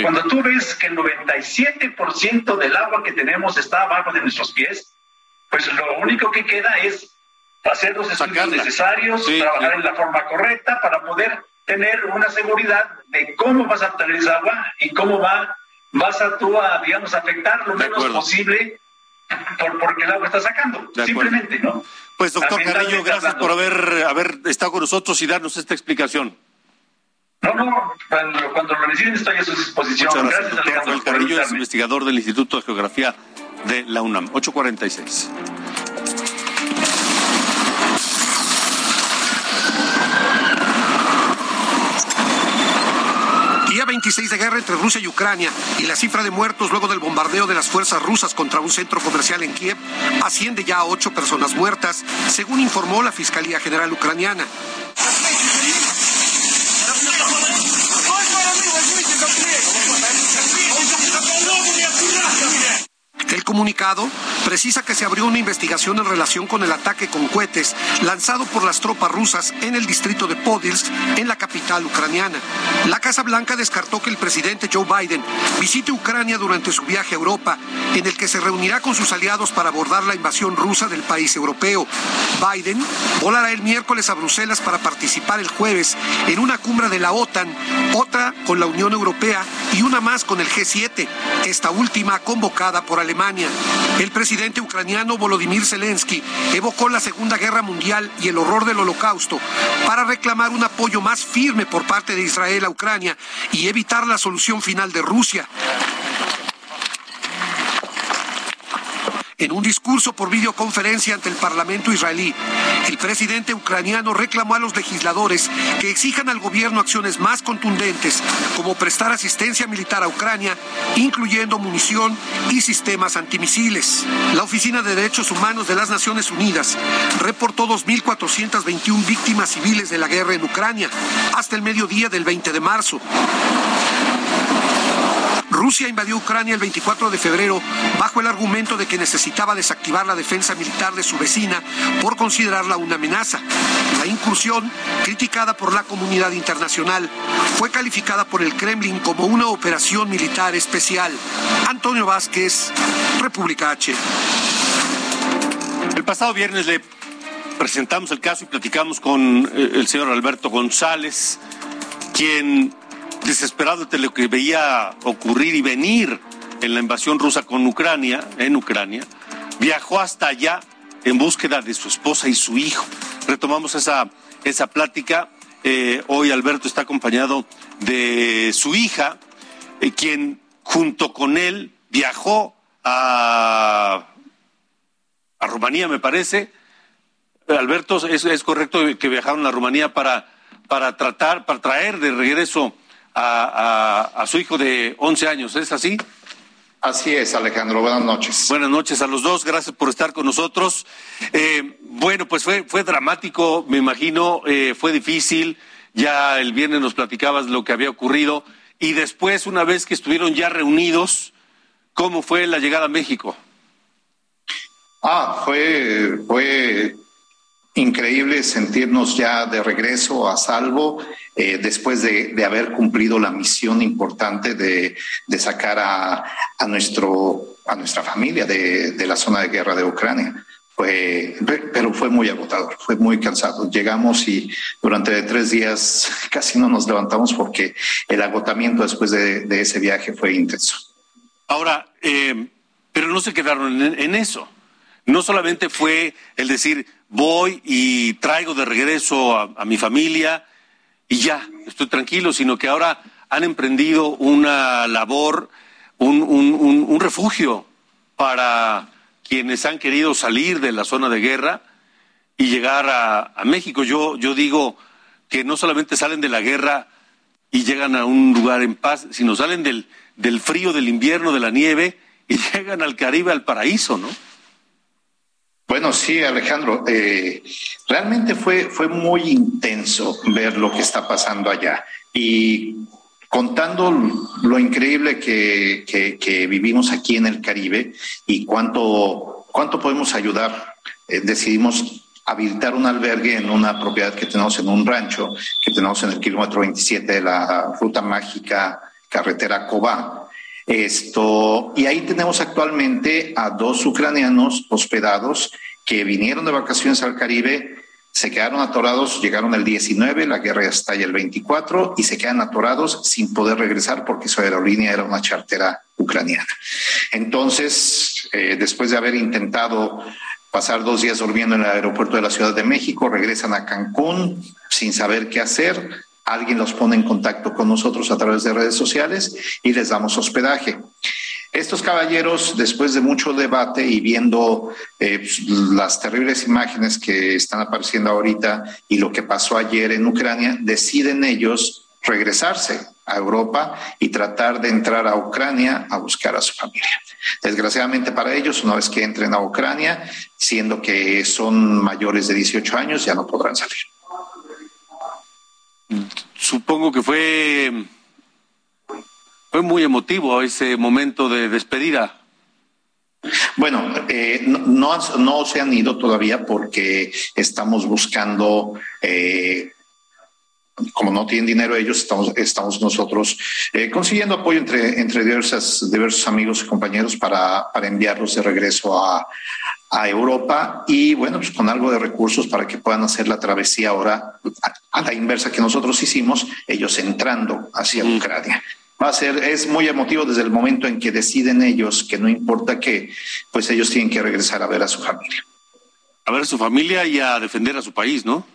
Cuando tú ves que el 97% del agua que tenemos está abajo de nuestros pies, pues lo único que queda es hacer los estudios necesarios, trabajar en la forma correcta para poder tener una seguridad de cómo vas a obtener esa agua y cómo va vas a tú a, digamos, afectar lo menos posible por, porque el agua está sacando, simplemente, ¿no?
Pues doctor Carrillo, gracias por haber, haber estado con nosotros y darnos esta explicación.
No, no, cuando, cuando lo necesiten estoy a su disposición.
Muchas gracias, gracias doctor Rafael Carrillo es investigador del Instituto de Geografía de la UNAM. 846.
26 de guerra entre Rusia y Ucrania y la cifra de muertos luego del bombardeo de las fuerzas rusas contra un centro comercial en Kiev asciende ya a ocho personas muertas, según informó la Fiscalía General Ucraniana. Comunicado precisa que se abrió una investigación en relación con el ataque con cohetes lanzado por las tropas rusas en el distrito de Podilsk, en la capital ucraniana. La Casa Blanca descartó que el presidente Joe Biden visite Ucrania durante su viaje a Europa, en el que se reunirá con sus aliados para abordar la invasión rusa del país europeo. Biden volará el miércoles a Bruselas para participar el jueves en una cumbre de la OTAN, otra con la Unión Europea y una más con el G7, esta última convocada por Alemania. El presidente ucraniano Volodymyr Zelensky evocó la Segunda Guerra Mundial y el horror del Holocausto para reclamar un apoyo más firme por parte de Israel a Ucrania y evitar la solución final de Rusia. En un discurso por videoconferencia ante el Parlamento israelí, el presidente ucraniano reclamó a los legisladores que exijan al gobierno acciones más contundentes, como prestar asistencia militar a Ucrania, incluyendo munición y sistemas antimisiles. La Oficina de Derechos Humanos de las Naciones Unidas reportó 2.421 víctimas civiles de la guerra en Ucrania hasta el mediodía del 20 de marzo. Rusia invadió Ucrania el 24 de febrero bajo el argumento de que necesitaba desactivar la defensa militar de su vecina por considerarla una amenaza. La incursión, criticada por la comunidad internacional, fue calificada por el Kremlin como una operación militar especial. Antonio Vázquez, República H.
El pasado viernes le presentamos el caso y platicamos con eh, el señor Alberto González, quien desesperado de lo que veía ocurrir y venir en la invasión rusa con Ucrania, en Ucrania, viajó hasta allá en búsqueda de su esposa y su hijo. Retomamos esa, esa plática. Eh, hoy Alberto está acompañado de su hija, eh, quien junto con él viajó a, a Rumanía, me parece. Alberto, ¿es, es correcto que viajaron a Rumanía para, para tratar, para traer de regreso a, su hijo de 11 años. ¿Es así?
Así es, Alejandro. Buenas noches.
Buenas noches a los dos. Gracias por estar con nosotros. Eh, bueno, pues fue, fue dramático, me imagino. Eh, fue difícil. Ya el viernes nos platicabas lo que había ocurrido. Y después, una vez que estuvieron ya reunidos, ¿cómo fue la llegada a México?
Ah, fue, fue increíble sentirnos ya de regreso a salvo eh, después de, haber cumplido la misión importante de, sacar a, a, nuestro, a nuestra familia de, de, la zona de guerra de Ucrania. Fue, pero fue muy agotador, fue muy cansado. Llegamos y durante tres días casi no nos levantamos porque el agotamiento después de, ese viaje fue intenso.
Ahora, eh, pero no se quedaron en eso. No solamente fue el decir, voy y traigo de regreso a, mi familia y ya, estoy tranquilo, sino que ahora han emprendido una labor, un, refugio para quienes han querido salir de la zona de guerra y llegar a, México. Yo, yo digo que no solamente salen de la guerra y llegan a un lugar en paz, sino salen del, del frío, del invierno, de la nieve y llegan al Caribe, al paraíso, ¿no?
Bueno, sí, Alejandro, eh, realmente fue, fue muy intenso ver lo que está pasando allá y contando lo increíble que, que, vivimos aquí en el Caribe y cuánto, cuánto podemos ayudar. Eh, decidimos habilitar un albergue en una propiedad que tenemos en un rancho, que tenemos en el kilómetro 27 de la ruta mágica carretera Cobá esto, y ahí tenemos actualmente a dos ucranianos hospedados que vinieron de vacaciones al Caribe, se quedaron atorados, llegaron el 19, la guerra estalla el 24 y se quedan atorados sin poder regresar porque su aerolínea era una chartera ucraniana. Entonces, eh, después de haber intentado pasar dos días durmiendo en el aeropuerto de la Ciudad de México, regresan a Cancún sin saber qué hacer, alguien los pone en contacto con nosotros a través de redes sociales y les damos hospedaje. Estos caballeros, después de mucho debate y viendo eh, pues, las terribles imágenes que están apareciendo ahorita y lo que pasó ayer en Ucrania, deciden ellos regresarse a Europa y tratar de entrar a Ucrania a buscar a su familia. Desgraciadamente para ellos, una vez que entren a Ucrania, siendo que son mayores de 18 años, ya no podrán salir.
Supongo que fue, fue muy emotivo ese momento de despedida.
Bueno, eh, no, no, se han ido todavía porque estamos buscando eh, como no tienen dinero ellos, estamos, estamos nosotros eh, consiguiendo apoyo entre, entre diversas, diversos amigos y compañeros para, para enviarlos de regreso a, a, Europa y bueno, pues con algo de recursos para que puedan hacer la travesía ahora a, la inversa que nosotros hicimos, ellos entrando hacia Ucrania. Va a ser, es muy emotivo desde el momento en que deciden ellos que no importa qué, pues ellos tienen que regresar a ver a su familia.
A ver a su familia y a defender a su país, ¿no?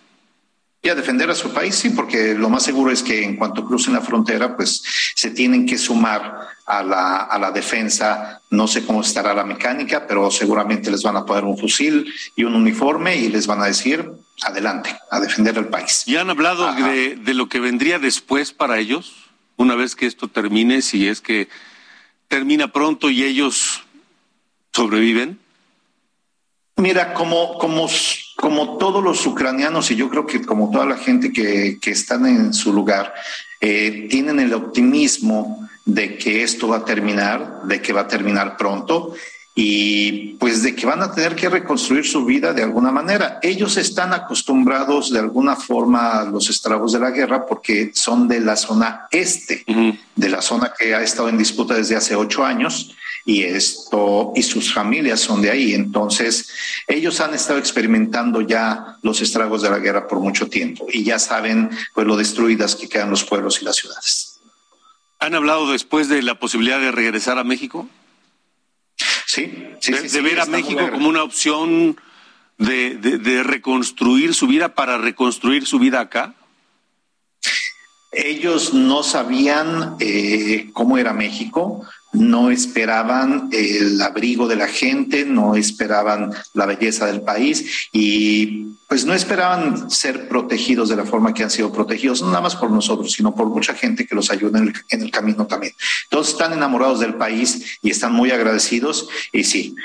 Y a defender a su país, sí, porque lo más seguro es que en cuanto crucen la frontera, pues se tienen que sumar a la, a la defensa. No sé cómo estará la mecánica, pero seguramente les van a poner un fusil y un uniforme y les van a decir, adelante, a defender el país.
¿Y han hablado de, de lo que vendría después para ellos, una vez que esto termine, si es que termina pronto y ellos sobreviven?
Mira, como, como, como todos los ucranianos y yo creo que como toda la gente que, que están en su lugar, eh, tienen el optimismo de que esto va a terminar, de que va a terminar pronto y pues de que van a tener que reconstruir su vida de alguna manera. Ellos están acostumbrados de alguna forma a los estragos de la guerra porque son de la zona este, de la zona que ha estado en disputa desde hace ocho años y esto y sus familias son de ahí. Entonces, ellos han estado experimentando ya los estragos de la guerra por mucho tiempo y ya saben pues lo destruidas que quedan los pueblos y las ciudades.
¿Han hablado después de la posibilidad de regresar a México?
Sí,
sí, de, sí, ver a México como una opción de, de, reconstruir su vida para reconstruir su vida acá.
Ellos no sabían eh, cómo era México, no esperaban el abrigo de la gente, no esperaban la belleza del país y pues no esperaban ser protegidos de la forma que han sido protegidos, no nada más por nosotros, sino por mucha gente que los ayuda en el, camino también. Entonces están enamorados del país y están muy agradecidos y sí,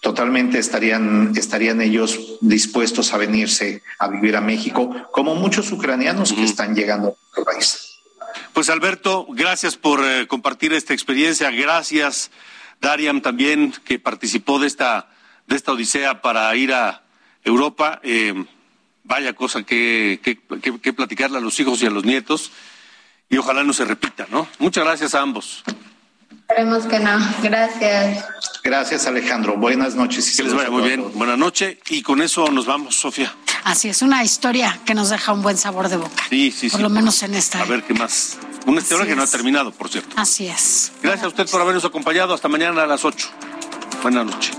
totalmente estarían, estarían ellos dispuestos a venirse a vivir a México, como muchos ucranianos que están llegando al país.
Pues Alberto, gracias por eh, compartir esta experiencia. Gracias, Dariam, también, que participó de esta, de esta odisea para ir a Europa. Eh, vaya cosa que, que, que, platicarle a los hijos y a los nietos. Y ojalá no se repita, ¿no? Muchas gracias a ambos.
Esperemos que no. Gracias.
Gracias, Alejandro. Buenas noches.
que les vaya muy bien. Buenas noches. Y con eso nos vamos, Sofía.
Así es, una historia que nos deja un buen sabor de boca.
Sí, sí, sí.
Por lo menos en esta.
A ver qué más. Una historia que no ha terminado, por cierto.
Así es.
Gracias a usted por habernos acompañado. Hasta mañana a las 8. Buenas noches.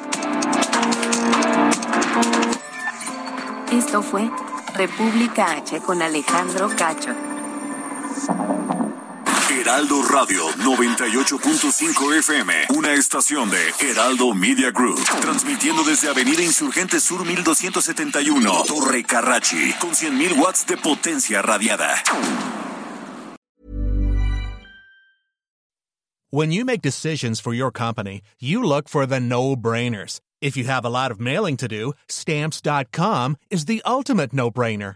Esto fue República H con Alejandro Cacho.
Heraldo Radio 98.5 FM, una estación de Heraldo Media Group, transmitiendo desde Avenida Insurgente Sur 1271, Torre Carrachi, con 100.000 watts de potencia radiada.
When you make decisions for your company, you look for the no-brainers. If you have a lot of mailing to do, stamps.com is the ultimate no-brainer.